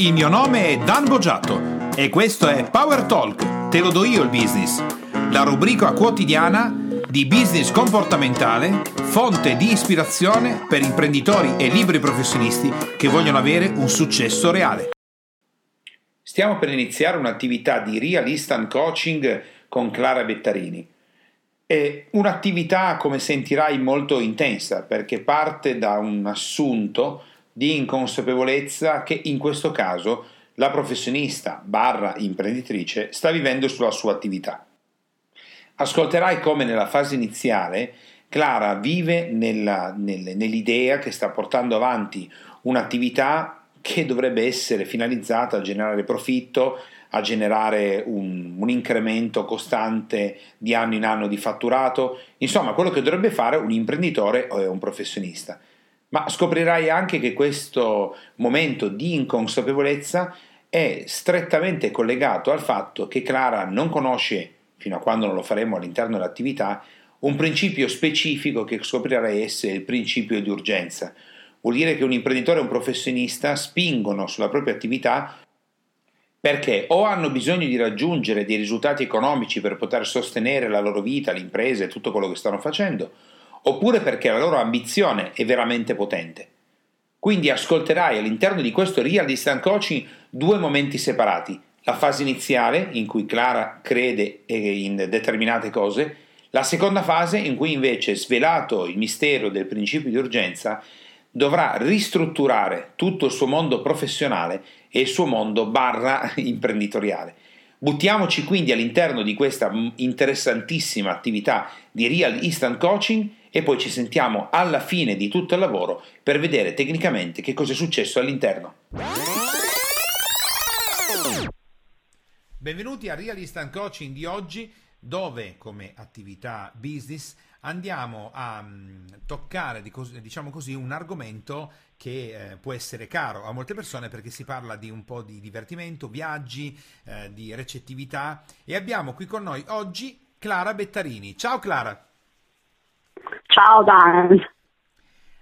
Il mio nome è Dan Boggiato e questo è Power Talk, te lo do io il business, la rubrica quotidiana di business comportamentale, fonte di ispirazione per imprenditori e liberi professionisti che vogliono avere un successo reale. Stiamo per iniziare un'attività di Real Instant Coaching con Clara Bettarini. È un'attività, come sentirai, molto intensa perché parte da un assunto di inconsapevolezza che in questo caso la professionista barra imprenditrice sta vivendo sulla sua attività. Ascolterai come nella fase iniziale Clara vive nella, nel, nell'idea che sta portando avanti un'attività che dovrebbe essere finalizzata a generare profitto, a generare un, un, incremento costante di anno in anno di fatturato, insomma quello che dovrebbe fare un imprenditore o un professionista. Ma scoprirai anche che questo momento di inconsapevolezza è strettamente collegato al fatto che Clara non conosce, fino a quando non lo faremo all'interno dell'attività, un principio specifico che scoprirai essere il principio di urgenza. Vuol dire che un imprenditore e un professionista spingono sulla propria attività perché o hanno bisogno di raggiungere dei risultati economici per poter sostenere la loro vita, l'impresa e tutto quello che stanno facendo, oppure perché la loro ambizione è veramente potente. Quindi ascolterai all'interno di questo Real Distant Coaching due momenti separati. La fase iniziale, in cui Clara crede in determinate cose, la seconda fase, in cui invece, svelato il mistero del principio di urgenza, dovrà ristrutturare tutto il suo mondo professionale e il suo mondo barra imprenditoriale. Buttiamoci quindi all'interno di questa interessantissima attività di Real Instant Coaching e poi ci sentiamo alla fine di tutto il lavoro per vedere tecnicamente che cosa è successo all'interno. Benvenuti a Real Instant Coaching di oggi dove come attività business andiamo a um, toccare diciamo così un argomento che eh, può essere caro a molte persone perché si parla di un po' di divertimento, viaggi, eh, di recettività e abbiamo qui con noi oggi Clara Bettarini. Ciao Clara! Ciao Dan.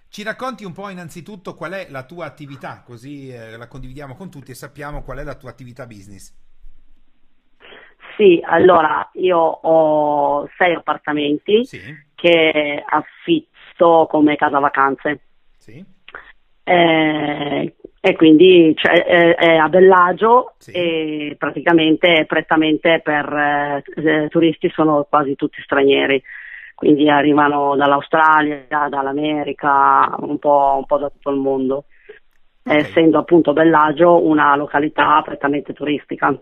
Ci racconti un po' innanzitutto qual è la tua attività, così eh, la condividiamo con tutti e sappiamo qual è la tua attività business. Sì, allora io ho sei appartamenti sì. che affitto come casa vacanze. Sì. Eh, e quindi cioè, è, è, a Bellagio sì. e praticamente prettamente per eh, turisti sono quasi tutti stranieri quindi arrivano dall'Australia, dall'America, un po', un po da tutto il mondo, okay. essendo appunto Bellagio una località prettamente turistica.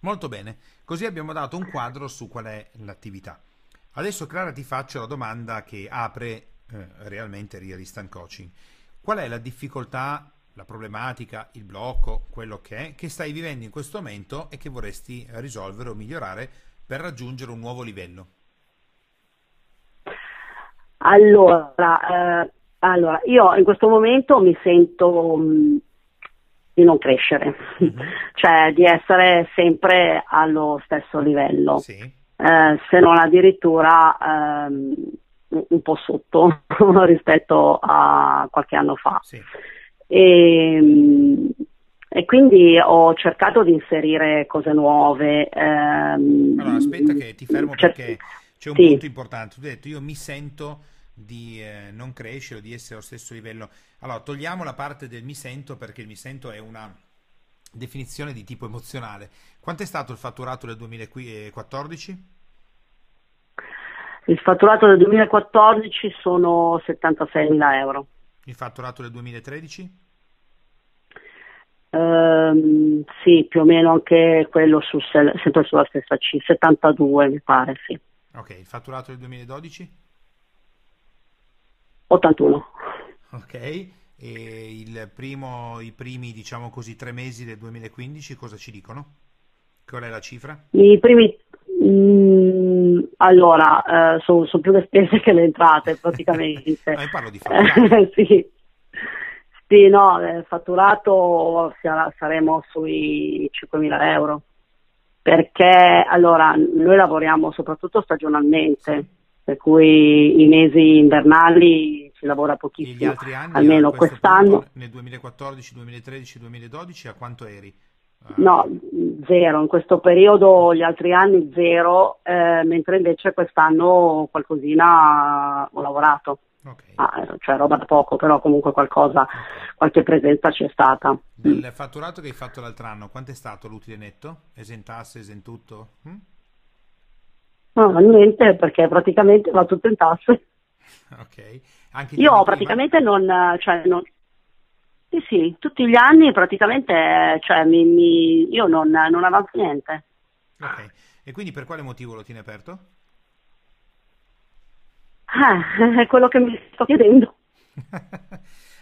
Molto bene, così abbiamo dato un quadro su qual è l'attività. Adesso Clara ti faccio la domanda che apre eh, realmente Real Instant Coaching. Qual è la difficoltà, la problematica, il blocco, quello che è, che stai vivendo in questo momento e che vorresti risolvere o migliorare per raggiungere un nuovo livello? Allora, eh, allora, io in questo momento mi sento mh, mm, di non crescere, mm-hmm. cioè di essere sempre allo stesso livello, sì. eh, se non addirittura ehm, un po' sotto rispetto a qualche anno fa. Sì. E, mm, e, quindi ho cercato di inserire cose nuove. Ehm, allora, aspetta che ti fermo perché c'è un sì. punto importante. Tu hai detto io mi sento di eh, non crescere o di essere allo stesso livello. Allora, togliamo la parte del mi sento perché il mi sento è una definizione di tipo emozionale. Quanto è stato il fatturato del 2014? Il fatturato del 2014 sono 76.000 euro. Il fatturato del 2013? Um, ehm, sì, più o meno anche quello su, sempre sulla stessa C, 72 mi pare, sì. Ok, il fatturato del 2012? 81. Ok, e il primo, i primi, diciamo così, tre mesi del 2015 cosa ci dicono? Qual è la cifra? I primi, mh, mm, allora, eh, sono, sono più le spese che le entrate praticamente. no, io parlo di fatturato. sì. sì, no, il fatturato saremo sui 5.000 euro perché allora noi lavoriamo soprattutto stagionalmente per cui i mesi invernali si lavora pochissimo. Gli altri anni, almeno quest'anno. Punto, nel 2014, 2013, 2012 a quanto eri? No, zero, in questo periodo gli altri anni zero, eh, mentre invece quest'anno qualcosina ho lavorato. Okay. Ah, cioè roba da poco, però comunque qualcosa, okay. qualche presenza c'è stata. Del fatturato che hai fatto l'altro anno, quanto è stato l'utile netto? Esentasse, esentutto? Hm? No, niente, perché praticamente va tutto in tasse. Ok. Anche Io praticamente non, cioè, non, sì, sì, tutti gli anni praticamente cioè, mi, mi, io non, non avanzo niente. Ok, e quindi per quale motivo lo tieni aperto? Eh, è quello che mi sto chiedendo.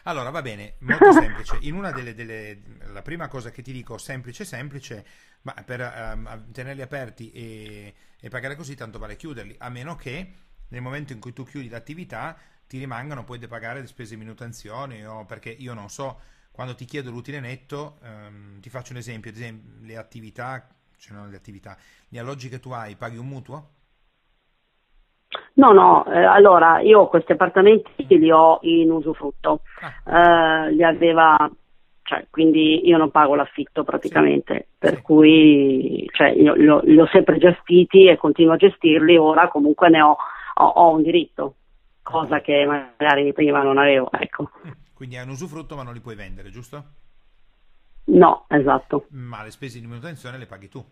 allora, va bene, molto semplice. In una delle, delle, la prima cosa che ti dico, semplice, semplice, ma per um, tenerli aperti e, e pagare così, tanto vale chiuderli, a meno che nel momento in cui tu chiudi l'attività ti rimangano poi da pagare le spese di manutenzione o perché io non so, quando ti chiedo l'utile netto, ehm, ti faccio un esempio, ad esempio le attività, cioè non le attività, gli alloggi che tu hai, paghi un mutuo? No, no, eh, allora io questi appartamenti li ho in usufrutto, ah. eh, li aveva, cioè, quindi io non pago l'affitto praticamente, sì. per sì. cui cioè, io, li, ho, li, ho, sempre gestiti e continuo a gestirli, ora comunque ne ho, ho, ho un diritto cosa che magari prima non avevo. Ecco. Quindi hai un usufrutto ma non li puoi vendere, giusto? No, esatto. Ma le spese di manutenzione le paghi tu?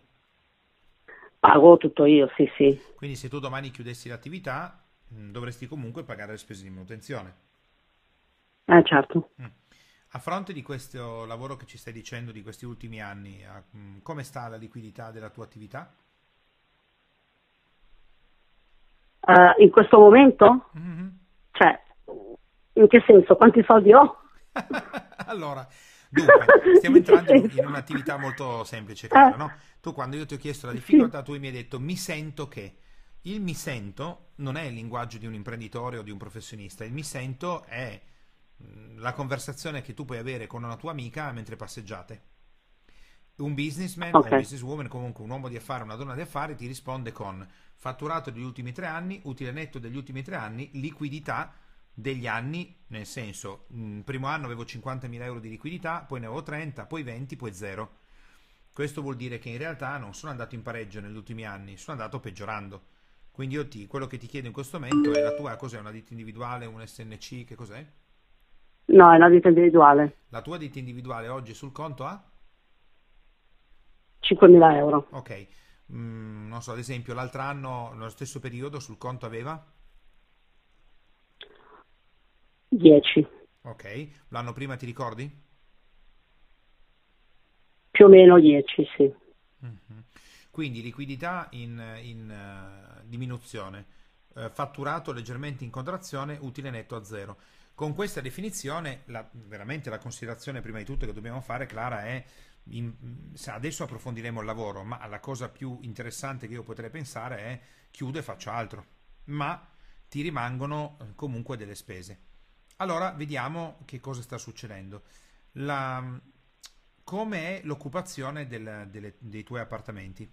Pago tutto io, sì, sì. Quindi se tu domani chiudessi l'attività mm, dovresti comunque pagare le spese di manutenzione? Eh, certo. Mm. A fronte di questo lavoro che ci stai dicendo di questi ultimi anni, mm, come sta la liquidità della tua attività? Uh, in questo momento? Mm-hmm. Cioè, in che senso? Quanti soldi ho? allora, dunque, stiamo entrando in un'attività molto semplice, cara, eh. no? Tu quando io ti ho chiesto la difficoltà, tu mi hai detto mi sento che. Il mi sento non è il linguaggio di un imprenditore o di un professionista, il mi sento è mm, la conversazione che tu puoi avere con una tua amica mentre passeggiate. Un businessman okay. o un businesswoman, comunque un uomo di affari, una donna di affari, ti risponde con fatturato degli ultimi tre anni, utile netto degli ultimi tre anni, liquidità degli anni, nel senso, il primo anno avevo 50.000 euro di liquidità, poi ne avevo 30, poi 20, poi 0. Questo vuol dire che in realtà non sono andato in pareggio negli ultimi anni, sono andato peggiorando. Quindi io ti, quello che ti chiedo in questo momento è la tua cos'è? Una ditta individuale, un SNC, che cos'è? No, è una ditta individuale. La tua ditta individuale oggi sul conto ha? 5.000 euro. Ok mm, non so, ad esempio l'altro anno, nello stesso periodo, sul conto aveva? 10. Ok, l'anno prima ti ricordi? Più o meno 10, sì. Mm-hmm. Quindi liquidità in, in uh, diminuzione, uh, fatturato leggermente in contrazione, utile netto a zero. Con questa definizione, la, veramente la considerazione prima di tutto che dobbiamo fare, Clara, è in, adesso approfondiremo il lavoro, ma la cosa più interessante che io potrei pensare è chiudo e faccio altro, ma ti rimangono eh, comunque delle spese. Allora vediamo che cosa sta succedendo. Come è l'occupazione del, delle, dei tuoi appartamenti?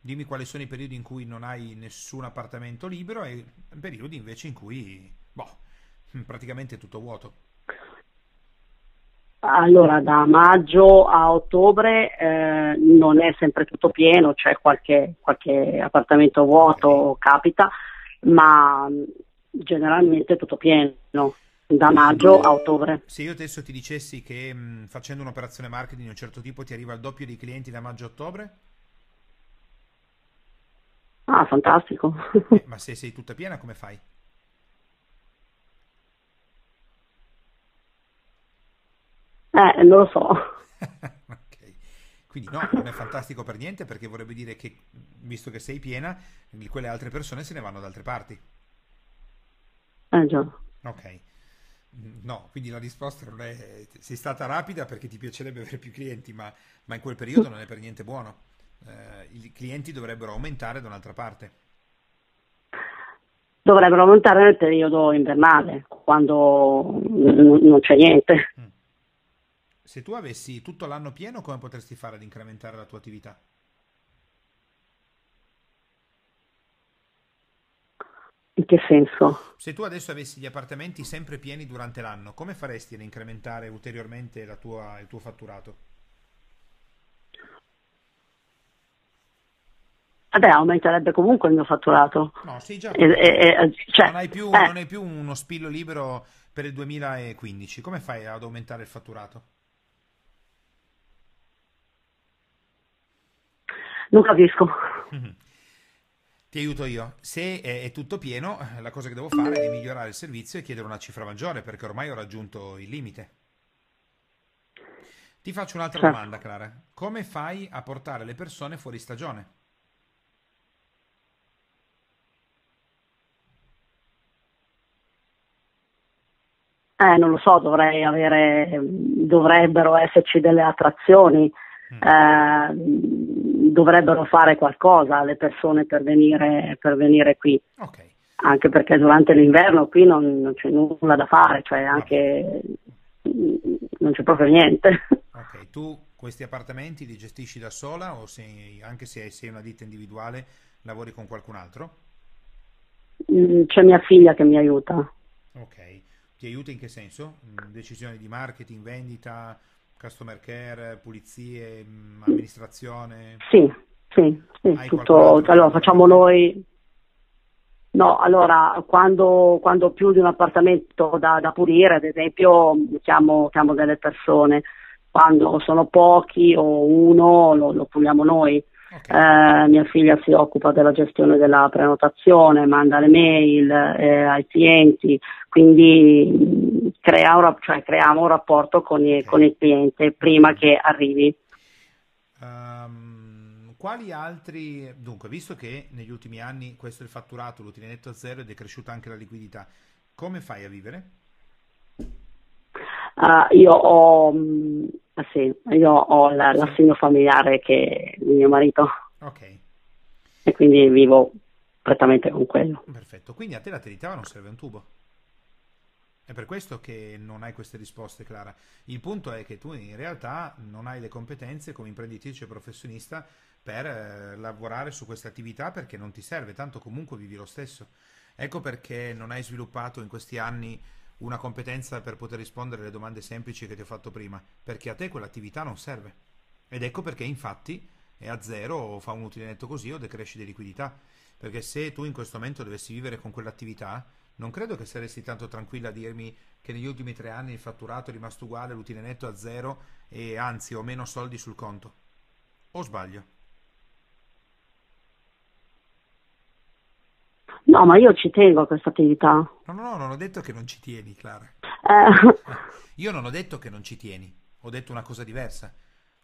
Dimmi quali sono i periodi in cui non hai nessun appartamento libero e periodi invece in cui, boh, praticamente è tutto vuoto. Allora, da maggio a ottobre eh, non è sempre tutto pieno, c'è qualche, qualche appartamento vuoto, capita, ma generalmente è tutto pieno da maggio a ottobre. Se io adesso ti dicessi che mh, facendo un'operazione marketing di un certo tipo ti arriva il doppio dei clienti da maggio a ottobre? Ah, fantastico. Eh, ma se sei tutta piena come fai? Eh, non lo so. ok. Quindi no, non è fantastico per niente perché vorrebbe dire che, visto che sei piena, quelle altre persone se ne vanno da altre parti. Eh già. Ok. No, quindi la risposta non è... Sei stata rapida perché ti piacerebbe avere più clienti, ma, ma in quel periodo non è per niente buono. Eh, I clienti dovrebbero aumentare da un'altra parte. Dovrebbero aumentare nel periodo invernale, quando non c'è niente. Mm se tu avessi tutto l'anno pieno, come potresti fare ad incrementare la tua attività? Che senso? Se tu adesso avessi gli appartamenti sempre pieni durante l'anno, come faresti ad incrementare ulteriormente tua, il tuo fatturato? Vabbè, aumenterebbe comunque il mio fatturato. No, sì, già. E, e, cioè, non, hai più, eh. non hai più uno spillo libero per il 2015. Come fai ad aumentare il fatturato? Non capisco. Ti aiuto io. Se è, è, tutto pieno, la cosa che devo fare è migliorare il servizio e chiedere una cifra maggiore perché ormai ho raggiunto il limite. Ti faccio un'altra certo. domanda, Clara. Come fai a portare le persone fuori stagione? Eh, non lo so, dovrei avere, dovrebbero esserci delle attrazioni, mm. eh, dovrebbero fare qualcosa le persone per venire, per venire qui. Okay. Anche perché durante l'inverno qui non, non c'è nulla da fare, cioè anche non c'è proprio niente. Ok, tu questi appartamenti li gestisci da sola o sei, anche se sei una ditta individuale lavori con qualcun altro? Mm, c'è mia figlia che mi aiuta. Ok. Ti aiuta in che senso? Mm, decisioni di marketing, vendita, customer care, pulizie, mm, amministrazione? Sì, sì, sì tutto. Allora facciamo noi. No, allora quando, quando più di un appartamento da, da pulire, ad esempio, chiamo, chiamo, delle persone. Quando sono pochi o uno lo, lo puliamo noi. Okay. Eh, mia figlia si occupa della gestione della prenotazione, manda le mail eh, ai clienti, quindi crea un, cioè, creiamo un rapporto con, okay. con, il cliente prima che arrivi. Um, quali altri, dunque, visto che negli ultimi anni questo è il fatturato, l'utile netto a zero ed è cresciuta anche la liquidità, come fai a vivere? Uh, io ho, uh, sì, io ho la, l'assegno familiare che mio marito. Ok. E quindi vivo prettamente con quello. Perfetto, quindi a te la terità non serve un tubo? È per questo che non hai queste risposte, Clara. Il punto è che tu in realtà non hai le competenze come imprenditrice professionista per eh, lavorare su queste attività perché non ti serve, tanto comunque vivi lo stesso. Ecco perché non hai sviluppato in questi anni una competenza per poter rispondere alle domande semplici che ti ho fatto prima, perché a te quell'attività non serve. Ed ecco perché infatti è a zero o fa un utile netto così o decresci di liquidità. Perché se tu in questo momento dovessi vivere con quell'attività, non credo che saresti tanto tranquilla a dirmi che negli ultimi tre anni il fatturato è rimasto uguale, l'utile netto a zero e anzi ho meno soldi sul conto. O sbaglio? No, ma io ci tengo a questa attività. No, no, no, non ho detto che non ci tieni, Clara. Eh. Io non ho detto che non ci tieni, ho detto una cosa diversa.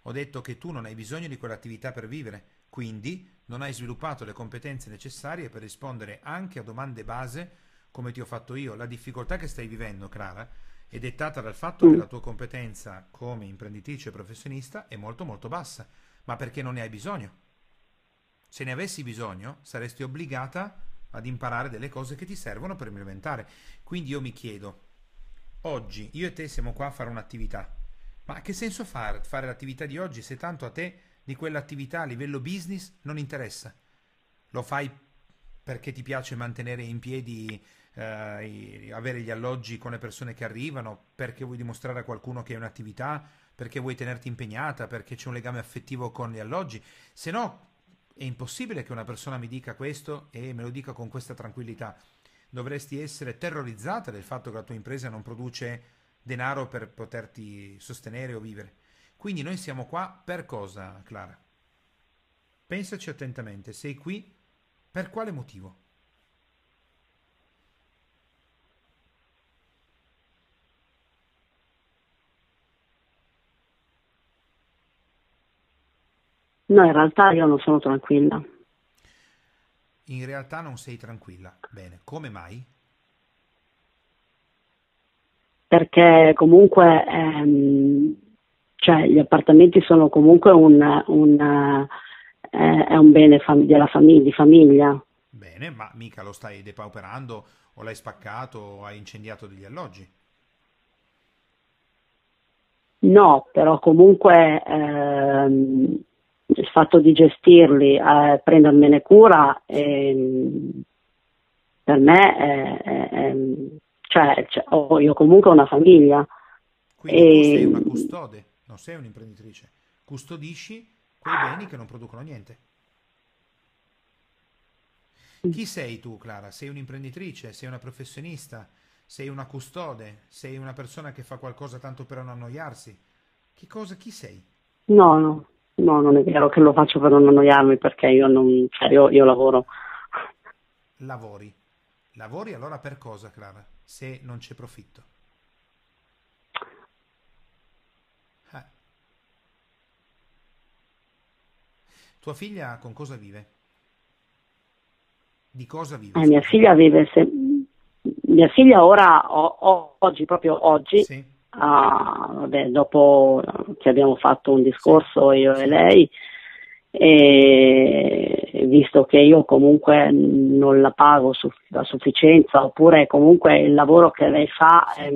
Ho detto che tu non hai bisogno di quell'attività per vivere, quindi non hai sviluppato le competenze necessarie per rispondere anche a domande base come ti ho fatto io, la difficoltà che stai vivendo, Clara, è dettata dal fatto che mm. la tua competenza come imprenditrice e professionista è molto molto bassa, ma perché non ne hai bisogno. Se ne avessi bisogno, saresti obbligata ad imparare delle cose che ti servono per implementare. Quindi io mi chiedo, oggi io e te siamo qua a fare un'attività, ma che senso fare, fare l'attività di oggi se tanto a te di quell'attività a livello business non interessa? Lo fai perché ti piace mantenere in piedi eh, avere gli alloggi con le persone che arrivano, perché vuoi dimostrare a qualcuno che è un'attività, perché vuoi tenerti impegnata, perché c'è un legame affettivo con gli alloggi. Se no, è impossibile che una persona mi dica questo e me lo dica con questa tranquillità. Dovresti essere terrorizzata del fatto che la tua impresa non produce denaro per poterti sostenere o vivere. Quindi noi siamo qua per cosa, Clara? Pensaci attentamente, sei qui per quale motivo? No, in realtà io non sono tranquilla. In realtà non sei tranquilla. Bene, come mai? Perché comunque ehm, cioè, gli appartamenti sono comunque un, un, eh, è un bene fam- della famiglia, di famiglia. Bene, ma mica lo stai depauperando o l'hai spaccato o hai incendiato degli alloggi? No, però comunque ehm, il fatto di gestirli, eh, prendermene cura, eh, per me è, è, cioè, cioè, ho io comunque una famiglia. Quindi e... tu sei una custode, non sei un'imprenditrice. Custodisci quei beni che non producono niente. Chi sei tu, Clara? Sei un'imprenditrice? Sei una professionista? Sei una custode? Sei una persona che fa qualcosa tanto per non annoiarsi? Che cosa, chi sei? No, no, no, non è vero che lo faccio per non annoiarmi perché io non, cioè io, io lavoro. Lavori? Lavori allora per cosa, Clara? Se non c'è profitto? Eh. Tua figlia con cosa vive? Di cosa vive? Eh, mia figlia vive se... Mia figlia ora, o, o, oggi, proprio oggi, sì. Ah, vabbè, dopo che abbiamo fatto un discorso io e lei, e visto che io comunque non la pago su, a sufficienza, oppure comunque il lavoro che lei fa è,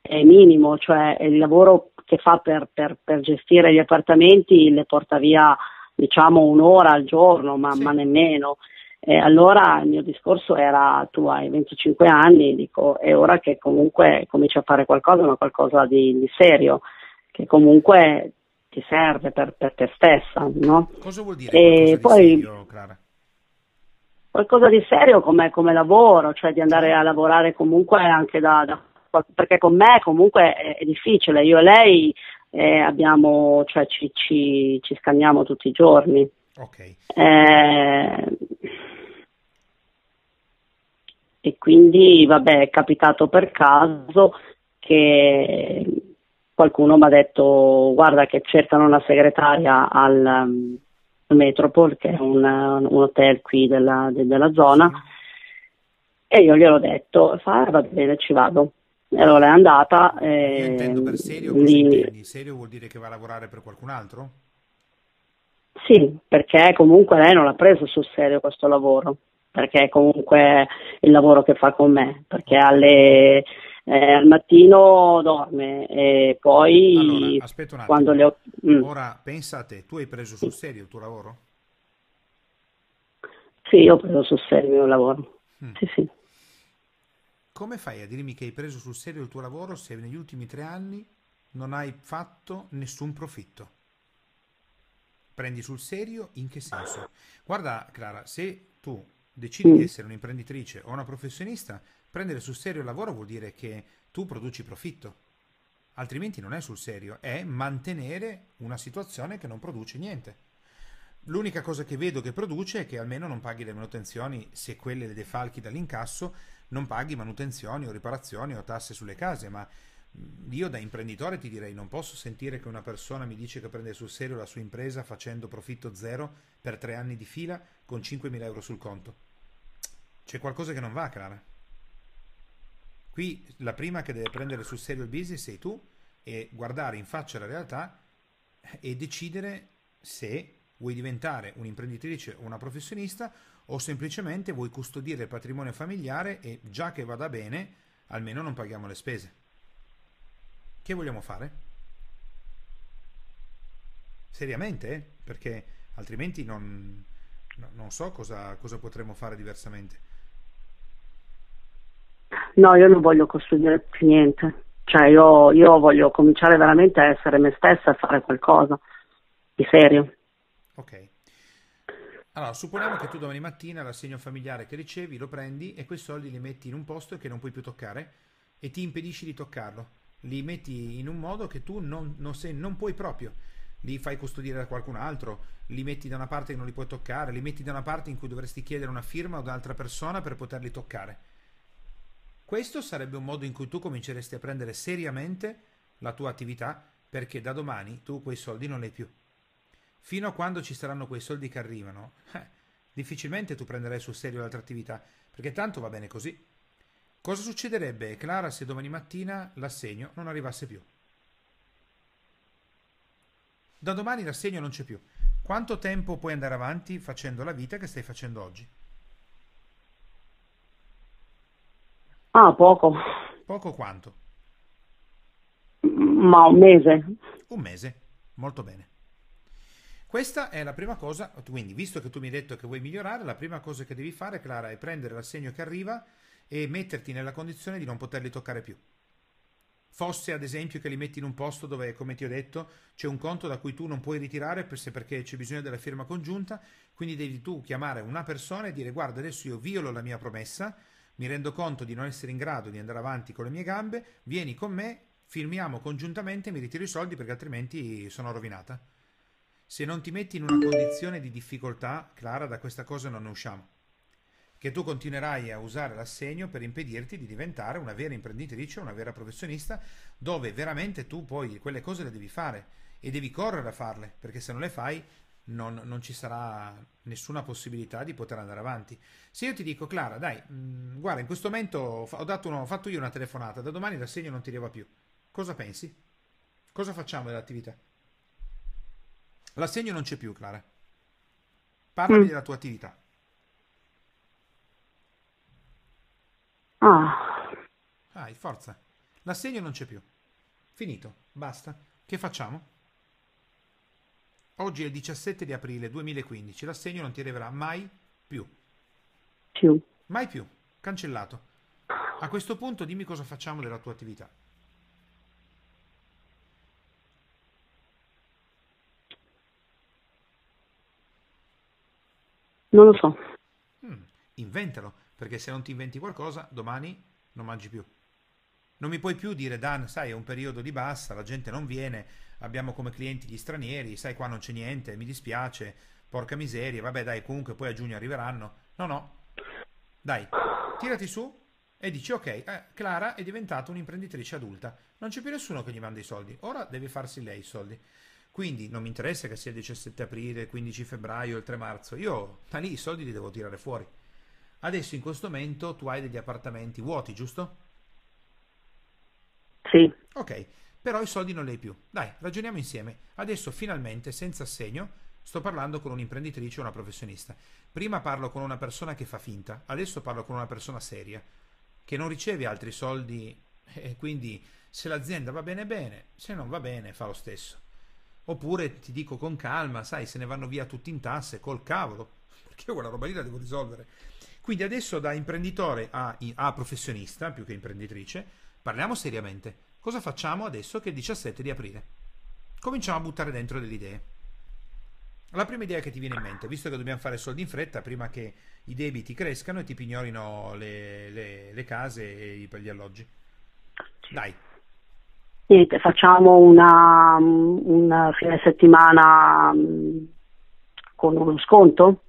è minimo, cioè il lavoro che fa per, per, per, gestire gli appartamenti le porta via diciamo un'ora al giorno, ma, sì. ma nemmeno. E allora il mio discorso era tu hai 25 anni, dico, è ora che comunque cominci a fare qualcosa, ma qualcosa di, di serio, che comunque ti serve per, per te stessa, no? Cosa vuol dire e poi, serio, Clara? Qualcosa di serio come, come, lavoro, cioè di andare a lavorare comunque anche da, da perché con me comunque è, è difficile, io e lei eh, abbiamo, cioè ci, ci, ci scanniamo tutti i giorni. Ok. Eh, e quindi vabbè è capitato per caso che qualcuno mi ha detto guarda che cercano una segretaria al um, Metropol che è un, un hotel qui della, de, della zona. E io gliel'ho detto fa, va bene ci vado. E allora è andata eh, intendo per serio lì... serio vuol dire che va a lavorare per qualcun altro? sì perché comunque lei non l'ha preso sul serio questo lavoro perché è comunque il lavoro che fa con me, perché alle, eh, al mattino dorme e poi allora, aspetta un attimo. quando le ho... Mm. Ora pensa a te, tu hai preso sul serio il tuo lavoro? Sì, io ho preso sul serio il mio lavoro. Mm. Sì, sì. Come fai a dirmi che hai preso sul serio il tuo lavoro se negli ultimi tre anni non hai fatto nessun profitto? Prendi sul serio in che senso? Guarda Clara, se tu decidi mm. di essere un'imprenditrice o una professionista, prendere sul serio il lavoro vuol dire che tu produci profitto. Altrimenti non è sul serio, è mantenere una situazione che non produce niente. L'unica cosa che vedo che produce è che almeno non paghi le manutenzioni, se quelle le defalchi dall'incasso, non paghi manutenzioni o riparazioni o tasse sulle case, ma io da imprenditore ti direi non posso sentire che una persona mi dice che prende sul serio la sua impresa facendo profitto zero per tre anni di fila con 5.000 euro sul conto. C'è qualcosa che non va, Clara. Qui la prima che deve prendere sul serio il business sei tu e guardare in faccia la realtà e decidere se vuoi diventare un'imprenditrice o una professionista o semplicemente vuoi custodire il patrimonio familiare e già che vada bene almeno non paghiamo le spese. Che vogliamo fare? Seriamente? Perché altrimenti non, non so cosa, cosa potremmo fare diversamente. No, io non voglio costruire più niente. Cioè, io, io voglio cominciare veramente a essere me stessa e fare qualcosa di serio. Ok. Allora, supponiamo che tu domani mattina l'assegno familiare che ricevi lo prendi e quei soldi li metti in un posto che non puoi più toccare e ti impedisci di toccarlo li metti in un modo che tu non, non, sei, non puoi proprio. Li fai custodire da qualcun altro, li metti da una parte che non li puoi toccare, li metti da una parte in cui dovresti chiedere una firma o da un'altra persona per poterli toccare. Questo sarebbe un modo in cui tu cominceresti a prendere seriamente la tua attività perché da domani tu quei soldi non li hai più. Fino a quando ci saranno quei soldi che arrivano, eh, difficilmente tu prenderai sul serio l'altra attività perché tanto va bene così. Cosa succederebbe, Clara, se domani mattina l'assegno non arrivasse più? Da domani l'assegno non c'è più. Quanto tempo puoi andare avanti facendo la vita che stai facendo oggi? Ah, poco. Poco quanto? Ma un mese. Un mese, molto bene. Questa è la prima cosa, quindi visto che tu mi hai detto che vuoi migliorare, la prima cosa che devi fare, Clara, è prendere l'assegno che arriva e metterti nella condizione di non poterli toccare più. Fosse ad esempio che li metti in un posto dove, come ti ho detto, c'è un conto da cui tu non puoi ritirare perché c'è bisogno della firma congiunta, quindi devi tu chiamare una persona e dire guarda adesso io violo la mia promessa, mi rendo conto di non essere in grado di andare avanti con le mie gambe, vieni con me, firmiamo congiuntamente e mi ritiro i soldi perché altrimenti sono rovinata. Se non ti metti in una condizione di difficoltà, Clara, da questa cosa non ne usciamo. Che tu continuerai a usare l'assegno per impedirti di diventare una vera imprenditrice, una vera professionista, dove veramente tu poi quelle cose le devi fare e devi correre a farle, perché se non le fai non, non, ci sarà nessuna possibilità di poter andare avanti. Se io ti dico, Clara, dai, mh, mm, guarda, in questo momento ho, uno, ho, fatto io una telefonata, da domani l'assegno non ti arriva più, cosa pensi? Cosa facciamo dell'attività? L'assegno non c'è più, Clara. Parlami mm. della tua attività. Ah. Dai, forza. L'assegno non c'è più. Finito, basta. Che facciamo? Oggi è il 17 di aprile 2015. L'assegno non ti arriverà mai più. Più. Mai più. Cancellato. A questo punto dimmi cosa facciamo della tua attività. Non lo so. Mm, inventalo, perché se non ti inventi qualcosa, domani non mangi più. Non mi puoi più dire, Dan, sai, è un periodo di bassa, la gente non viene, abbiamo come clienti gli stranieri, sai, qua non c'è niente, mi dispiace, porca miseria, vabbè, dai, comunque poi a giugno arriveranno. No, no. Dai, tirati su e dici, ok, eh, Clara è diventata un'imprenditrice adulta, non c'è più nessuno che gli manda i soldi, ora deve farsi lei i soldi. Quindi non mi interessa che sia il 17 aprile, il 15 febbraio, il 3 marzo, io da lì i soldi li devo tirare fuori. Adesso in questo momento tu hai degli appartamenti vuoti, giusto? Sì. Ok, però i soldi non li hai più. Dai, ragioniamo insieme. Adesso finalmente, senza assegno, sto parlando con un'imprenditrice o una professionista. Prima parlo con una persona che fa finta, adesso parlo con una persona seria, che non riceve altri soldi e quindi se l'azienda va bene bene, se non va bene fa lo stesso. Oppure ti dico con calma, sai, se ne vanno via tutti in tasse, col cavolo, perché io quella roba lì la devo risolvere. Quindi adesso da imprenditore a, a professionista, più che imprenditrice, parliamo seriamente. Cosa facciamo adesso che è il 17 di aprile? Cominciamo a buttare dentro delle idee. La prima idea che ti viene in mente, visto che dobbiamo fare soldi in fretta prima che i debiti crescano e ti pignorino le, le, le case e gli alloggi. Dai, niente, facciamo una, un fine settimana mm, con uno sconto.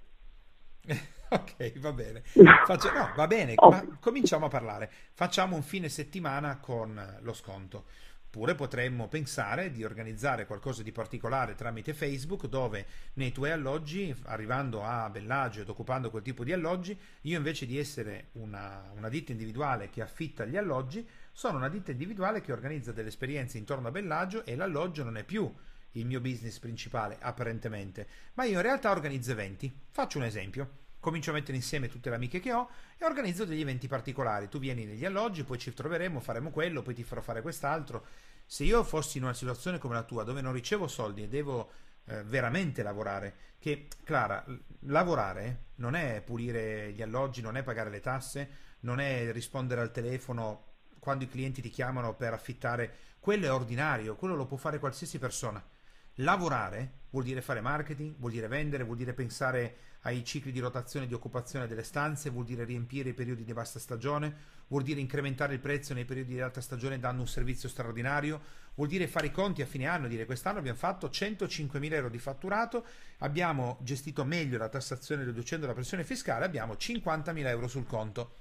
ok, va bene. Faccio, no, va bene, oh. ma cominciamo a parlare. Facciamo un fine settimana con lo sconto. Oppure potremmo pensare di organizzare qualcosa di particolare tramite Facebook dove nei tuoi alloggi, arrivando a Bellagio ed occupando quel tipo di alloggi, io invece di essere una, una ditta individuale che affitta gli alloggi, sono una ditta individuale che organizza delle esperienze intorno a Bellagio e l'alloggio non è più il mio business principale, apparentemente, ma io in realtà organizzo eventi. Faccio un esempio. Comincio a mettere insieme tutte le amiche che ho e organizzo degli eventi particolari. Tu vieni negli alloggi, poi ci troveremo, faremo quello, poi ti farò fare quest'altro. Se io fossi in una situazione come la tua, dove non ricevo soldi e devo eh, veramente lavorare, che Clara, lavorare non è pulire gli alloggi, non è pagare le tasse, non è rispondere al telefono quando i clienti ti chiamano per affittare, quello è ordinario, quello lo può fare qualsiasi persona. Lavorare vuol dire fare marketing, vuol dire vendere, vuol dire pensare ai cicli di rotazione e di occupazione delle stanze, vuol dire riempire i periodi di bassa stagione, vuol dire incrementare il prezzo nei periodi di alta stagione dando un servizio straordinario, vuol dire fare i conti a fine anno, dire quest'anno abbiamo fatto 105.000 euro di fatturato, abbiamo gestito meglio la tassazione riducendo la pressione fiscale, abbiamo 50.000 euro sul conto.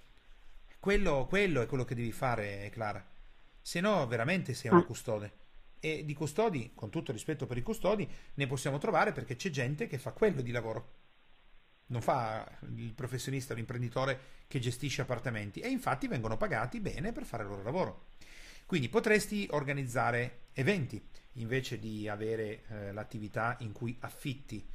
Quello, quello è quello che devi fare, Clara. Se no, veramente sei una custode. E di custodi, con tutto rispetto per i custodi, ne possiamo trovare perché c'è gente che fa quello di lavoro. Non fa il professionista, l'imprenditore che gestisce appartamenti. E infatti vengono pagati bene per fare il loro lavoro. Quindi potresti organizzare eventi invece di avere eh, l'attività in cui affitti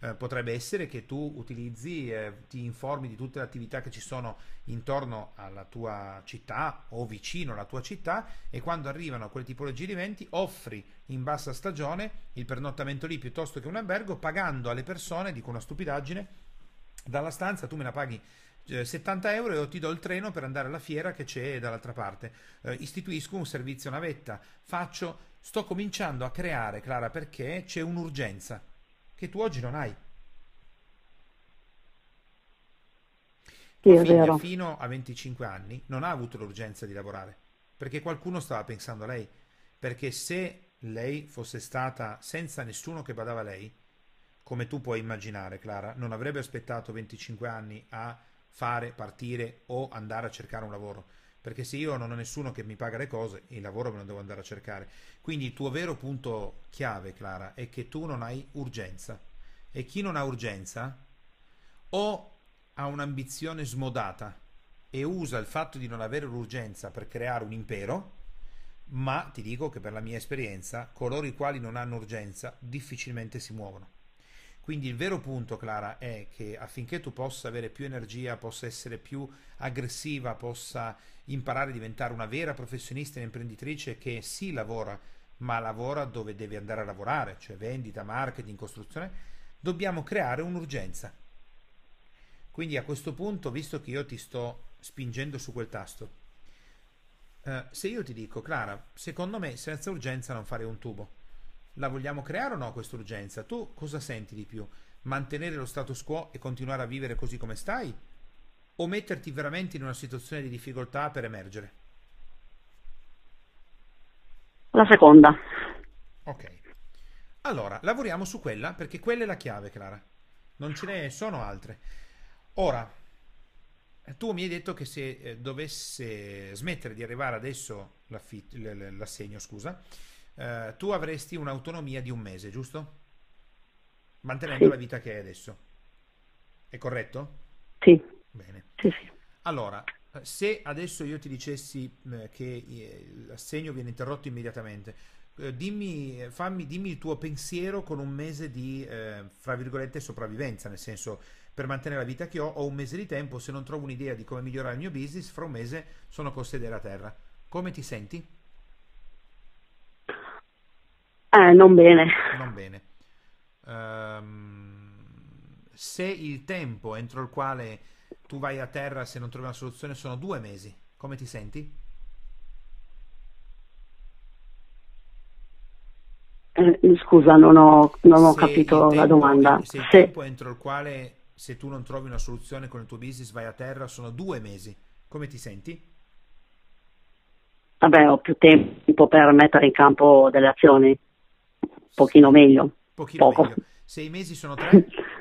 eh, potrebbe essere che tu utilizzi, eh, ti informi di tutte le attività che ci sono intorno alla tua città o vicino alla tua città e quando arrivano quelle tipologie di eventi offri in bassa stagione il pernottamento lì piuttosto che un albergo pagando alle persone, dico una stupidaggine, dalla stanza tu me la paghi 70 eh, euro e io ti do il treno per andare alla fiera che c'è dall'altra parte. Eh, istituisco un servizio navetta, faccio, sto cominciando a creare, Clara, perché c'è un'urgenza che tu oggi non hai. Sì, figlia fino a 25 anni non ha avuto l'urgenza di lavorare perché qualcuno stava pensando a lei. Perché se lei fosse stata senza nessuno che badava a lei, come tu puoi immaginare, Clara, non avrebbe aspettato 25 anni a fare, partire o andare a cercare un lavoro. Perché se io non ho nessuno che mi paga le cose, il lavoro me lo devo andare a cercare. Quindi il tuo vero punto chiave, Clara, è che tu non hai urgenza. E chi non ha urgenza o ha un'ambizione smodata e usa il fatto di non avere l'urgenza per creare un impero, ma ti dico che per la mia esperienza, coloro i quali non hanno urgenza difficilmente si muovono. Quindi il vero punto, Clara, è che affinché tu possa avere più energia, possa essere più aggressiva, possa imparare a diventare una vera professionista e imprenditrice che sì lavora, ma lavora dove deve andare a lavorare, cioè vendita, marketing, costruzione, dobbiamo creare un'urgenza. Quindi a questo punto, visto che io ti sto spingendo su quel tasto, eh, se io ti dico, Clara, secondo me senza urgenza non fare un tubo la vogliamo creare o no questa urgenza? Tu cosa senti di più? Mantenere lo status quo e continuare a vivere così come stai? O metterti veramente in una situazione di difficoltà per emergere? La seconda. Ok. Allora, lavoriamo su quella perché quella è la chiave, Clara. Non ce ne sono altre. Ora, tu mi hai detto che se eh, dovesse smettere di arrivare adesso l'assegno, scusa, eh, tu avresti un'autonomia di un mese, giusto? Mantenendo sì. la vita che hai adesso. È corretto? Sì. Bene. Sì, sì. Allora, se adesso io ti dicessi eh, che eh, l'assegno viene interrotto immediatamente, eh, dimmi, fammi, dimmi il tuo pensiero con un mese di, eh, fra virgolette, sopravvivenza, nel senso, per mantenere la vita che ho, ho un mese di tempo, se non trovo un'idea di come migliorare il mio business, fra un mese sono col sedere a terra. Come ti senti? Eh, non bene. Non bene. Um, se il tempo entro il quale tu vai a terra se non trovi una soluzione sono due mesi, come ti senti? Eh, scusa, non ho, non ho capito tempo, la domanda. Se il se... tempo entro il quale se tu non trovi una soluzione con il tuo business vai a terra sono due mesi, come ti senti? Vabbè, ho più tempo per mettere in campo delle azioni pochino meglio. Pochino Poco. meglio. Sei mesi sono tre?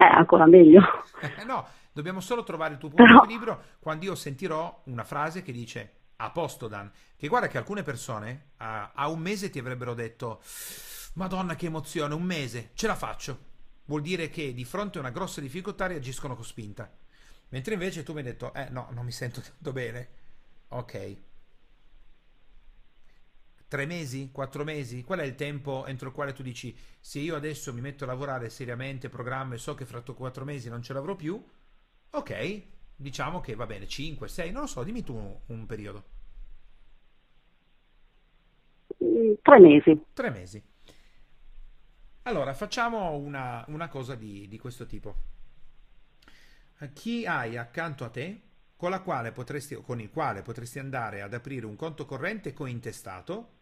Eh, ancora meglio. Eh, no, dobbiamo solo trovare il tuo punto Però... di equilibrio quando io sentirò una frase che dice a posto Dan, che guarda che alcune persone a, a un mese ti avrebbero detto Madonna che emozione, un mese, ce la faccio. Vuol dire che di fronte a una grossa difficoltà reagiscono con spinta. Mentre invece tu mi hai detto, eh no, non mi sento tanto bene. Ok, Tre mesi? Quattro mesi? Qual è il tempo entro il quale tu dici se io adesso mi metto a lavorare seriamente, programma e so che fra quattro mesi non ce l'avrò più? Ok, diciamo che va bene, 5, 6, non lo so, dimmi tu un, un periodo. Mm, tre mesi. Tre mesi. Allora, facciamo una, una cosa di, di, questo tipo. Chi hai accanto a te con, potresti, con il quale potresti andare ad aprire un conto corrente cointestato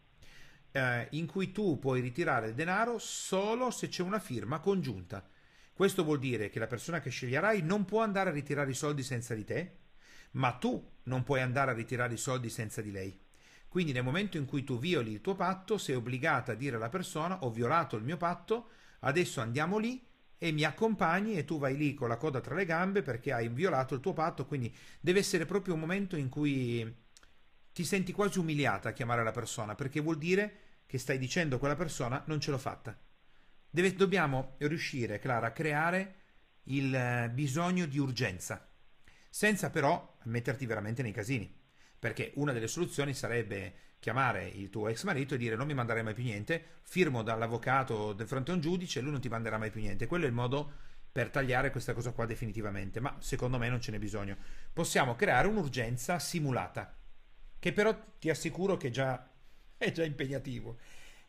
eh, in cui tu puoi ritirare il denaro solo se c'è una firma congiunta. Questo vuol dire che la persona che sceglierai non può andare a ritirare i soldi senza di te, ma tu non puoi andare a ritirare i soldi senza di lei. Quindi nel momento in cui tu violi il tuo patto, sei obbligata a dire alla persona ho violato il mio patto, adesso andiamo lì e mi accompagni e tu vai lì con la coda tra le gambe perché hai violato il tuo patto, quindi deve essere proprio un momento in cui ti senti quasi umiliata a chiamare la persona, perché vuol dire che stai dicendo a quella persona non ce l'ho fatta. Deve, dobbiamo riuscire, Clara, a creare il eh, bisogno di urgenza, senza però metterti veramente nei casini. perché una delle soluzioni sarebbe chiamare il tuo ex marito e dire non mi manderai mai più niente, firmo dall'avvocato di fronte a un giudice e lui non ti manderà mai più niente. Quello è il modo per tagliare questa cosa qua definitivamente, ma secondo me non ce n'è bisogno. Possiamo creare un'urgenza simulata, che però ti assicuro che già, è già impegnativo.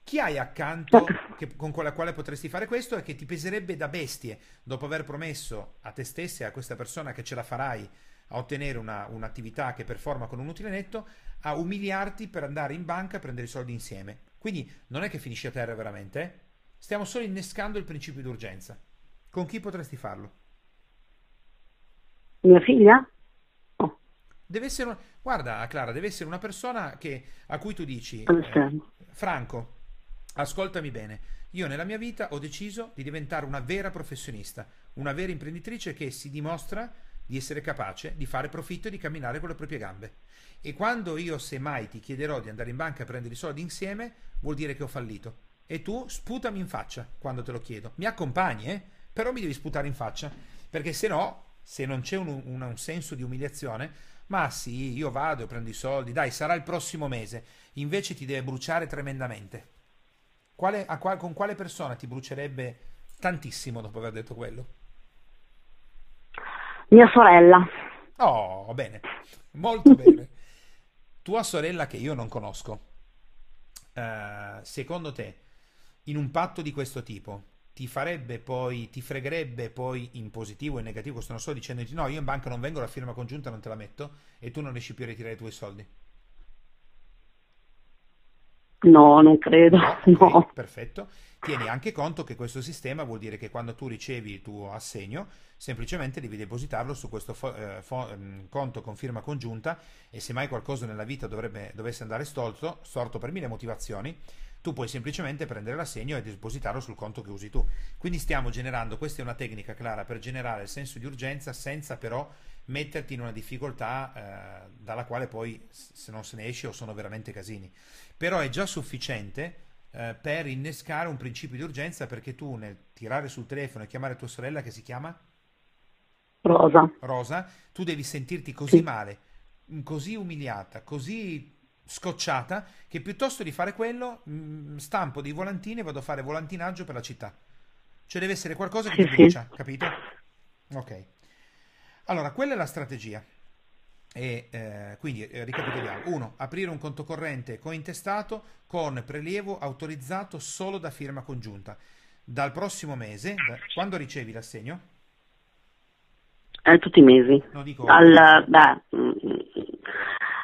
Chi hai accanto che, con la quale potresti fare questo e che ti peserebbe da bestie dopo aver promesso a te stessa e a questa persona che ce la farai a ottenere una, un'attività che performa con un utile netto, a umiliarti per andare in banca a prendere i soldi insieme. Quindi non è che finisci a terra veramente, eh? stiamo solo innescando il principio d'urgenza. Con chi potresti farlo? Mia figlia? Deve essere, guarda Clara, deve essere una persona che, a cui tu dici, eh, Franco, ascoltami bene, io nella mia vita ho deciso di diventare una vera professionista, una vera imprenditrice che si dimostra di essere capace di fare profitto e di camminare con le proprie gambe. E quando io semmai ti chiederò di andare in banca a prendere i soldi insieme, vuol dire che ho fallito. E tu sputami in faccia quando te lo chiedo. Mi accompagni, eh? Però mi devi sputare in faccia. Perché se no, se non c'è un, un, un senso di umiliazione, ma sì, io vado e prendo i soldi, dai, sarà il prossimo mese. Invece ti deve bruciare tremendamente. Quale, qual, con quale persona ti brucerebbe tantissimo dopo aver detto quello? Mia sorella. Oh, bene, molto bene. Tua sorella che io non conosco, uh, secondo te, in un patto di questo tipo, ti farebbe poi, ti fregherebbe poi in positivo e in negativo, questo non sto dicendoti no, io in banca non vengo, la firma congiunta non te la metto e tu non riesci più a ritirare i tuoi soldi? No, non credo. Okay, no. Perfetto. Tieni anche conto che questo sistema vuol dire che quando tu ricevi il tuo assegno, semplicemente devi depositarlo su questo fo- eh, fo- ehm, conto con firma congiunta e se mai qualcosa nella vita dovrebbe, dovesse andare storto, storto per mille motivazioni, tu puoi semplicemente prendere l'assegno e depositarlo sul conto che usi tu. Quindi stiamo generando, questa è una tecnica clara per generare il senso di urgenza senza però metterti in una difficoltà eh, dalla quale poi se non se ne esce o sono veramente casini. Però è già sufficiente eh, per innescare un principio di urgenza perché tu nel tirare sul telefono e chiamare tua sorella che si chiama Rosa, Rosa tu devi sentirti così sì. male, così umiliata, così scocciata che piuttosto di fare quello mh, mm, stampo dei volantini e vado a fare volantinaggio per la città. Cioè deve essere qualcosa che sì, ti brucia, sì. capito? Ok. Allora, quella è la strategia. E eh, quindi eh, ricapitoliamo: 1. Aprire un conto corrente cointestato con prelievo autorizzato solo da firma congiunta. Dal prossimo mese, da, quando ricevi l'assegno? Eh, tutti i mesi. No, dico, Al, beh, mm,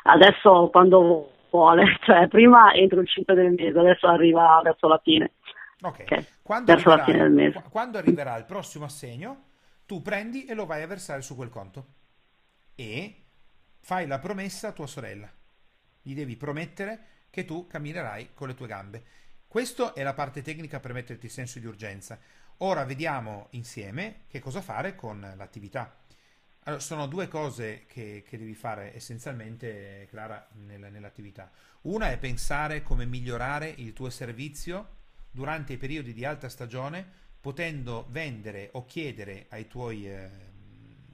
adesso quando vuole, cioè prima entro il 5 del mese, adesso arriva verso la fine. Ok, okay. Quando, arriverà, quando arriverà il prossimo assegno, tu prendi e lo vai a versare su quel conto. E fai la promessa a tua sorella. Gli devi promettere che tu camminerai con le tue gambe. Questa è la parte tecnica per metterti il senso di urgenza. Ora vediamo insieme che cosa fare con l'attività. Allora, sono due cose che, che devi fare essenzialmente, Clara, nel, nell'attività. Una è pensare come migliorare il tuo servizio durante i periodi di alta stagione, potendo vendere o chiedere ai tuoi eh,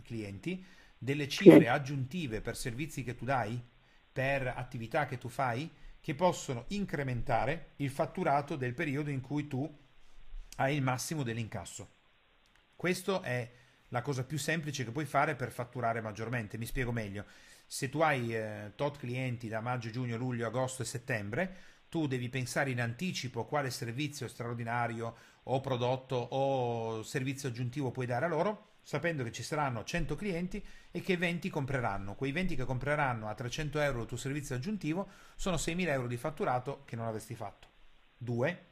clienti delle cifre aggiuntive per servizi che tu dai, per attività che tu fai, che possono incrementare il fatturato del periodo in cui tu hai il massimo dell'incasso. Questa è la cosa più semplice che puoi fare per fatturare maggiormente. Mi spiego meglio. Se tu hai eh, tot clienti da maggio, giugno, luglio, agosto e settembre, tu devi pensare in anticipo quale servizio straordinario o prodotto o servizio aggiuntivo puoi dare a loro sapendo che ci saranno 100 clienti e che 20 compreranno. Quei 20 che compreranno a 300 euro il tuo servizio aggiuntivo sono 6.000 euro di fatturato che non avresti fatto. 2.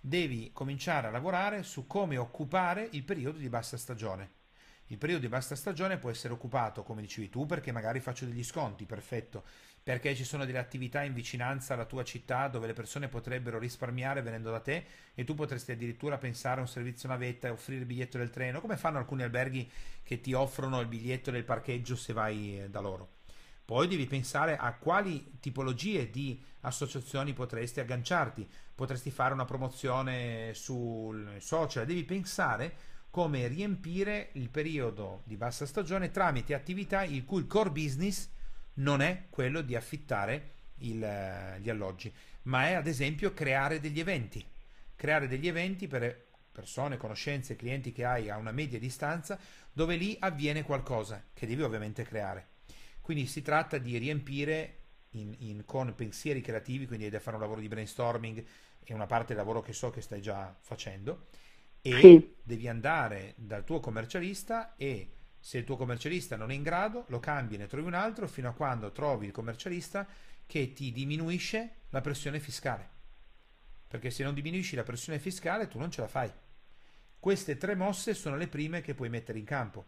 Devi cominciare a lavorare su come occupare il periodo di bassa stagione. Il periodo di bassa stagione può essere occupato, come dicevi tu, perché magari faccio degli sconti, perfetto perché ci sono delle attività in vicinanza alla tua città dove le persone potrebbero risparmiare venendo da te e tu potresti addirittura pensare a un servizio navetta e offrire il biglietto del treno, come fanno alcuni alberghi che ti offrono il biglietto del parcheggio se vai eh, da loro. Poi devi pensare a quali tipologie di associazioni potresti agganciarti. Potresti fare una promozione sul social, devi pensare come riempire il periodo di bassa stagione tramite attività il cui core business non è quello di affittare il, gli alloggi, ma è ad esempio creare degli eventi. Creare degli eventi per persone, conoscenze, clienti che hai a una media distanza, dove lì avviene qualcosa che devi ovviamente creare. Quindi si tratta di riempire in, in, con pensieri creativi, quindi devi fare un lavoro di brainstorming e una parte del lavoro che so che stai già facendo e sì. devi andare dal tuo commercialista e se il tuo commercialista non è in grado lo cambi, ne trovi un altro fino a quando trovi il commercialista che ti diminuisce la pressione fiscale. Perché se non diminuisci la pressione fiscale tu non ce la fai. Queste tre mosse sono le prime che puoi mettere in campo.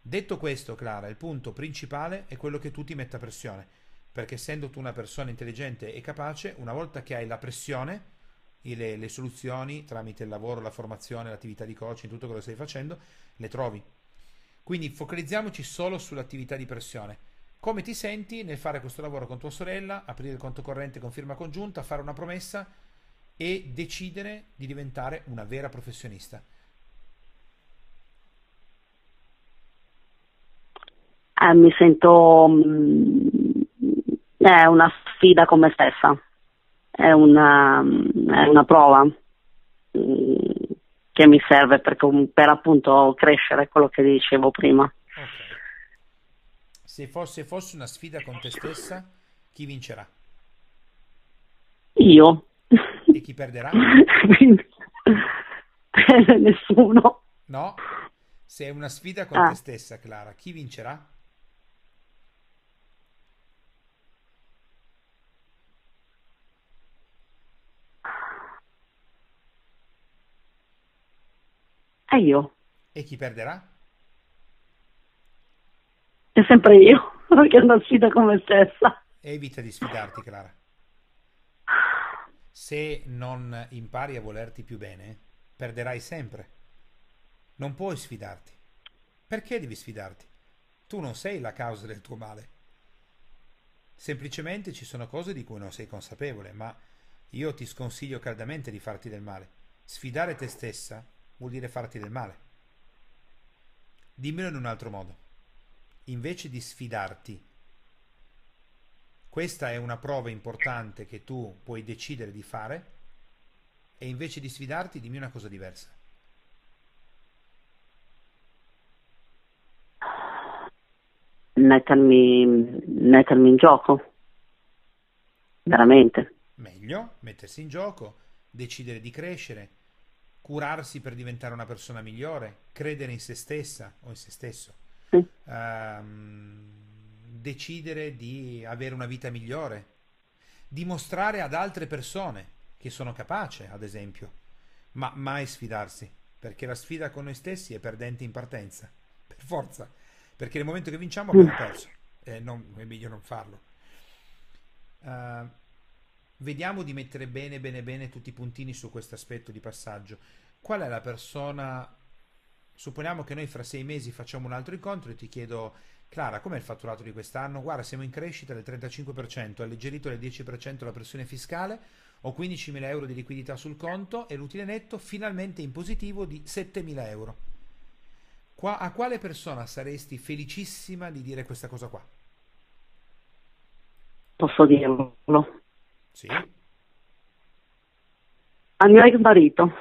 Detto questo, Clara, il punto principale è quello che tu ti metta pressione, perché essendo tu una persona intelligente e capace, una volta che hai la pressione, le, le soluzioni tramite il lavoro, la formazione, l'attività di coaching, tutto quello che stai facendo, le trovi. Quindi focalizziamoci solo sull'attività di pressione. Come ti senti nel fare questo lavoro con tua sorella, aprire il conto corrente con firma congiunta, fare una promessa e decidere di diventare una vera professionista? Eh, mi sento mm, è una sfida con me stessa, è una, è una prova mm, che mi serve per, per, appunto crescere quello che dicevo prima. Okay. Se fosse, fosse una sfida con te stessa, chi vincerà? Io. E chi perderà? Nessuno. No? Se è una sfida con ah. te stessa, Clara, chi vincerà? È io. E chi perderà? È sempre io, perché è una sfida con me stessa. Evita di sfidarti, Clara. Se non impari a volerti più bene, perderai sempre. Non puoi sfidarti. Perché devi sfidarti? Tu non sei la causa del tuo male. Semplicemente ci sono cose di cui non sei consapevole, ma io ti sconsiglio caldamente di farti del male. Sfidare te stessa vuol dire farti del male. Dimmelo in un altro modo. Invece di sfidarti, questa è una prova importante che tu puoi decidere di fare e invece di sfidarti dimmi una cosa diversa. Mettermi, mettermi in gioco. Veramente. Meglio, mettersi in gioco, decidere di crescere, curarsi per diventare una persona migliore, credere in se stessa o in se stesso, sì. um, decidere di avere una vita migliore, dimostrare ad altre persone che sono capace, ad esempio, ma mai sfidarsi, perché la sfida con noi stessi è perdente in partenza, per forza, perché nel momento che vinciamo abbiamo perso, e non, è meglio non farlo. Uh, Vediamo di mettere bene, bene, bene tutti i puntini su questo aspetto di passaggio. Qual è la persona? Supponiamo che noi fra sei mesi facciamo un altro incontro e ti chiedo, Clara, com'è il fatturato di quest'anno? Guarda, siamo in crescita del 35%, alleggerito del 10% la pressione fiscale, ho 15.000 euro di liquidità sul conto e l'utile netto finalmente in positivo di 7.000 euro. Qua, a quale persona saresti felicissima di dire questa cosa qua? Posso dirlo? Sì. Al mio ex marito.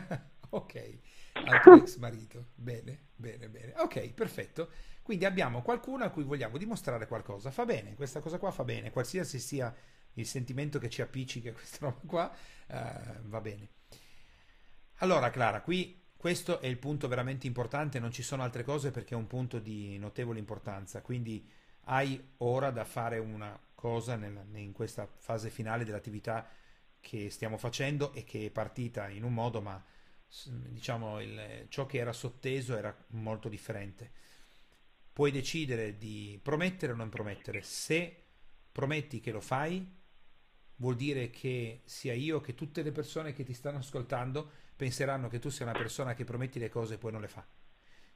ok, al tuo ex marito. Bene, bene, bene. Ok, perfetto. Quindi abbiamo qualcuno a cui vogliamo dimostrare qualcosa. Fa bene, questa cosa qua fa bene, qualsiasi sia il sentimento che ci appiccica questa roba qua, uh, va bene. Allora, Clara, qui questo è il punto veramente importante, non ci sono altre cose perché è un punto di notevole importanza. Quindi hai ora da fare una cosa nel, in questa fase finale dell'attività che stiamo facendo e che è partita in un modo, ma diciamo il, ciò che era sotteso era molto differente. Puoi decidere di promettere o non promettere. Se prometti che lo fai, vuol dire che sia io che tutte le persone che ti stanno ascoltando penseranno che tu sei una persona che prometti le cose e poi non le fa.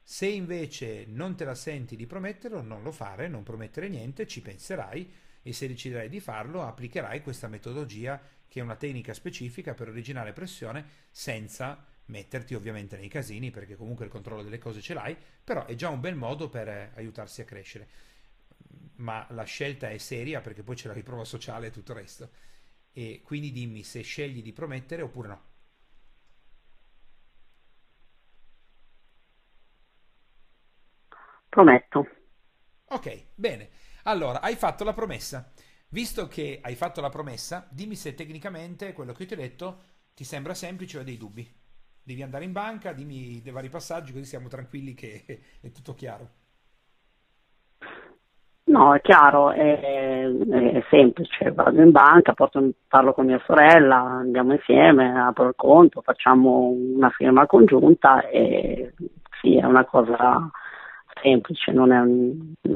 Se invece non te la senti di prometterlo, non lo fare, non promettere niente, ci penserai e se deciderai di farlo applicherai questa metodologia che è una tecnica specifica per originare pressione senza metterti ovviamente nei casini perché comunque il controllo delle cose ce l'hai, però è già un bel modo per eh, aiutarsi a crescere. ma la scelta è seria perché poi c'è la riprova sociale e tutto il resto. E quindi dimmi se scegli di promettere oppure no. Prometto. Ok, bene. Allora, hai fatto la promessa. Visto che hai fatto la promessa, dimmi se tecnicamente quello che ti ho detto ti sembra semplice o hai dei dubbi. Devi andare in banca, dimmi dei vari passaggi, così siamo tranquilli che è tutto chiaro. No, è chiaro, è, è, semplice, vado in banca, porto, parlo con mia sorella, andiamo insieme, apro il conto, facciamo una firma congiunta e sì, è una cosa semplice, non è,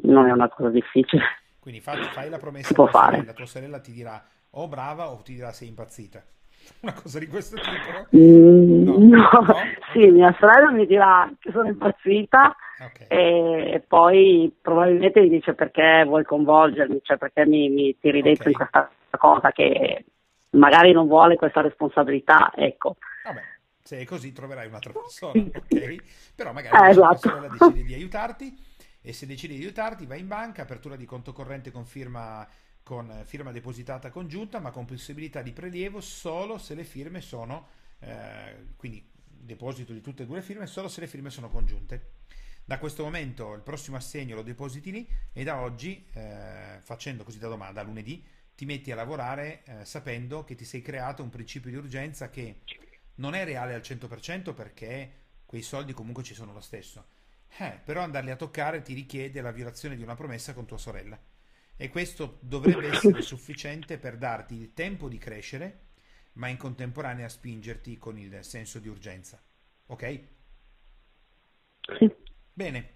non è una cosa difficile. Quindi fai, fai la promessa a tua sorella, tua sorella ti dirà o oh, brava o ti dirà sei impazzita. Una cosa di questo tipo? Mm, no. no. no? Sì, mia sorella mi dirà che sono impazzita okay. e poi probabilmente mi dice perché vuoi coinvolgermi, cioè perché mi, mi tiri okay. dentro in questa cosa che magari non vuole questa responsabilità, ecco. Vabbè, se è così troverai un'altra persona, ok? Però magari eh, esatto. la sorella decide di aiutarti e se decide di aiutarti vai in banca, apertura di conto corrente con firma con firma depositata congiunta, ma con possibilità di prelievo solo se le firme sono, eh, quindi deposito di tutte e due le firme, solo se le firme sono congiunte. Da questo momento il prossimo assegno lo depositi lì e da oggi, eh, facendo così da domanda, lunedì, ti metti a lavorare eh, sapendo che ti sei creato un principio di urgenza che non è reale al 100% perché quei soldi comunque ci sono lo stesso. Eh, però andarli a toccare ti richiede la violazione di una promessa con tua sorella e questo dovrebbe essere sufficiente per darti il tempo di crescere, ma in contemporanea spingerti con il senso di urgenza. Ok? Sì. Bene.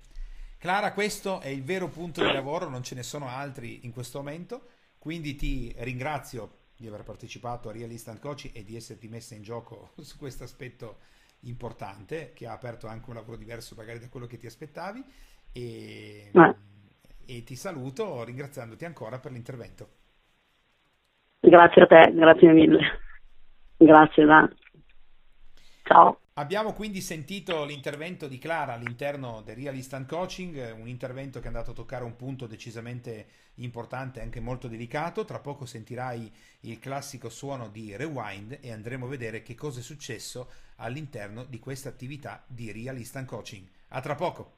Clara, questo è il vero punto di lavoro, non ce ne sono altri in questo momento, quindi ti ringrazio di aver partecipato a Real Instant Coaching e di esserti messa in gioco su questo aspetto importante che ha aperto anche un lavoro diverso magari da quello che ti aspettavi e... Ma e ti saluto ringraziandoti ancora per l'intervento. Grazie a te, grazie mille. Grazie, Dan. Ciao. Abbiamo quindi sentito l'intervento di Clara all'interno del Real Instant Coaching, un intervento che è andato a toccare un punto decisamente importante e anche molto delicato. Tra poco sentirai il classico suono di rewind e andremo a vedere che cosa è successo all'interno di questa attività di Real Instant Coaching. A tra poco!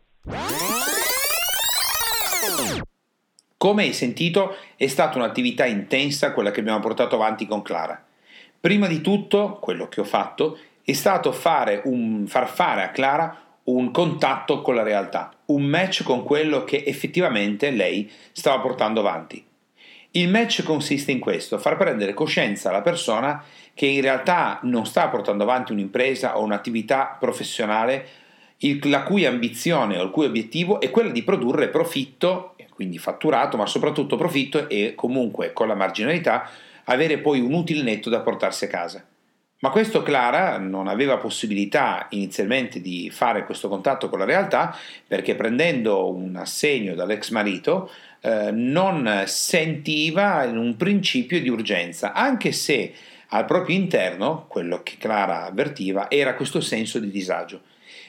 Come hai sentito, è stata un'attività intensa quella che abbiamo portato avanti con Clara. Prima di tutto, quello che ho fatto è stato fare un, far fare a Clara un contatto con la realtà, un match con quello che effettivamente lei stava portando avanti. Il match consiste in questo, far prendere coscienza alla persona che in realtà non sta portando avanti un'impresa o un'attività professionale il, la cui ambizione o il cui obiettivo è quello di produrre profitto, quindi fatturato, ma soprattutto profitto e comunque con la marginalità avere poi un utile netto da portarsi a casa. Ma questo Clara non aveva possibilità inizialmente di fare questo contatto con la realtà perché prendendo un assegno dall'ex marito eh, non sentiva un principio di urgenza, anche se al proprio interno, quello che Clara avvertiva, era questo senso di disagio.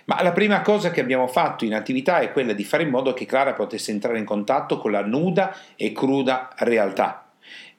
Ma la prima cosa che abbiamo fatto in attività è quella di fare in modo che Clara potesse entrare in contatto con la nuda e cruda realtà.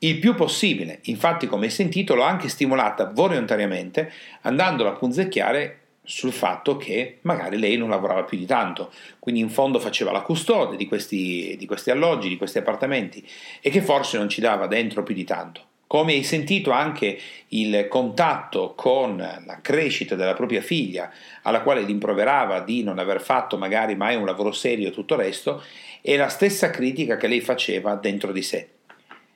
Il più possibile, infatti come hai sentito l'ho anche stimolata volontariamente andandola a punzecchiare sul fatto che magari lei non lavorava più di tanto, quindi in fondo faceva la custode di questi, di questi alloggi, di questi appartamenti e che forse non ci dava dentro più di tanto. Come hai sentito anche il contatto con la crescita della propria figlia, alla quale rimproverava di non aver fatto magari mai un lavoro serio e tutto il resto, è la stessa critica che lei faceva dentro di sé.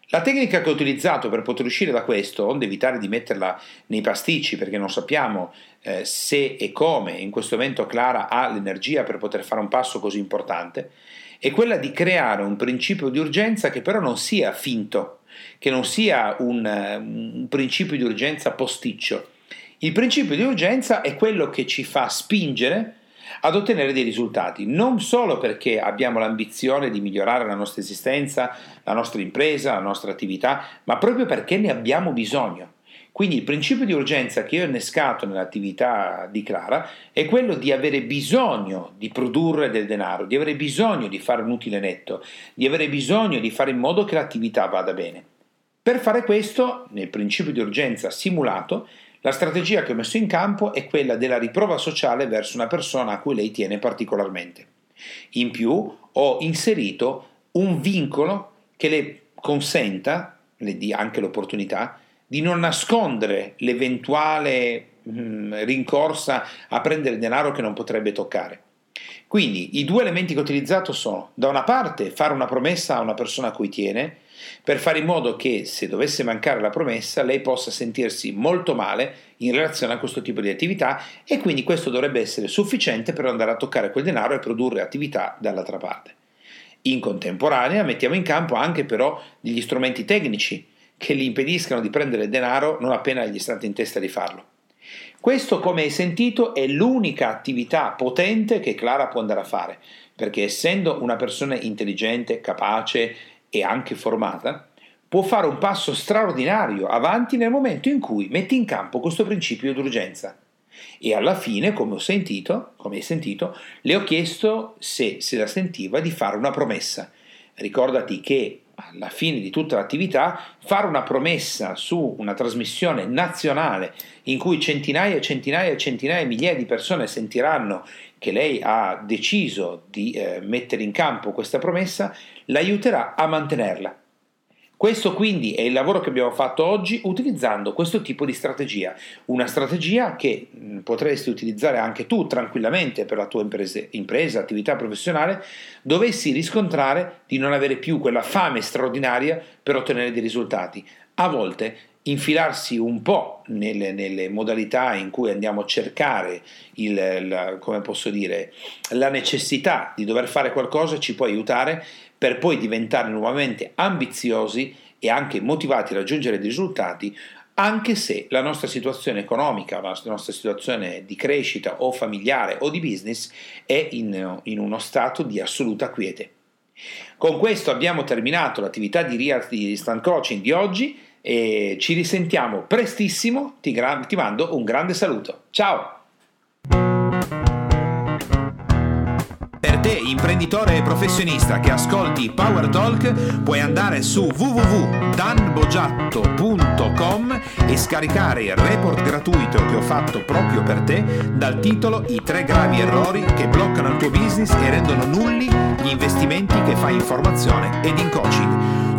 La tecnica che ho utilizzato per poter uscire da questo, onde evitare di metterla nei pasticci perché non sappiamo eh, se e come in questo momento Clara ha l'energia per poter fare un passo così importante, è quella di creare un principio di urgenza che però non sia finto, che non sia un, un principio di urgenza posticcio. Il principio di urgenza è quello che ci fa spingere ad ottenere dei risultati, non solo perché abbiamo l'ambizione di migliorare la nostra esistenza, la nostra impresa, la nostra attività, ma proprio perché ne abbiamo bisogno. Quindi il principio di urgenza che io ho innescato nell'attività di Clara è quello di avere bisogno di produrre del denaro, di avere bisogno di fare un utile netto, di avere bisogno di fare in modo che l'attività vada bene. Per fare questo, nel principio di urgenza simulato, la strategia che ho messo in campo è quella della riprova sociale verso una persona a cui lei tiene particolarmente. In più ho inserito un vincolo che le consenta, le dia anche l'opportunità, di non nascondere l'eventuale mh, mm, rincorsa a prendere denaro che non potrebbe toccare. Quindi i due elementi che ho utilizzato sono, da una parte, fare una promessa a una persona a cui tiene, per fare in modo che se dovesse mancare la promessa lei possa sentirsi molto male in relazione a questo tipo di attività e quindi questo dovrebbe essere sufficiente per andare a toccare quel denaro e produrre attività dall'altra parte. In contemporanea mettiamo in campo anche però degli strumenti tecnici che gli impediscano di prendere denaro non appena gli è stato in testa di farlo. Questo, come hai sentito, è l'unica attività potente che Clara può andare a fare, perché essendo una persona intelligente, capace e anche formata, può fare un passo straordinario avanti nel momento in cui mette in campo questo principio d'urgenza. E alla fine, come ho sentito, come hai sentito, le ho chiesto se se la sentiva di fare una promessa. Ricordati che alla fine di tutta l'attività, fare una promessa su una trasmissione nazionale in cui centinaia e centinaia e centinaia e migliaia di persone sentiranno che lei ha deciso di eh, mettere in campo questa promessa, l'aiuterà a mantenerla. Questo quindi è il lavoro che abbiamo fatto oggi utilizzando questo tipo di strategia, una strategia che mm, potresti utilizzare anche tu tranquillamente per la tua impresa, impresa, attività professionale, dovessi riscontrare di non avere più quella fame straordinaria per ottenere dei risultati. A volte infilarsi un po' nelle, nelle, modalità in cui andiamo a cercare il, la, dire, la necessità di dover fare qualcosa ci può aiutare per poi diventare nuovamente ambiziosi e anche motivati a raggiungere dei risultati, anche se la nostra situazione economica, la nostra situazione di crescita o familiare o di business è in, in uno stato di assoluta quiete. Con questo abbiamo terminato l'attività di Real Instant Coaching di oggi e ci risentiamo prestissimo, ti, gra- ti mando un grande saluto. Ciao! Per te, imprenditore e professionista che ascolti Power Talk, puoi andare su www.danbogiatto.com e scaricare il report gratuito che ho fatto proprio per te dal titolo I tre gravi errori che bloccano il tuo business e rendono nulli gli investimenti che fai in formazione ed in coaching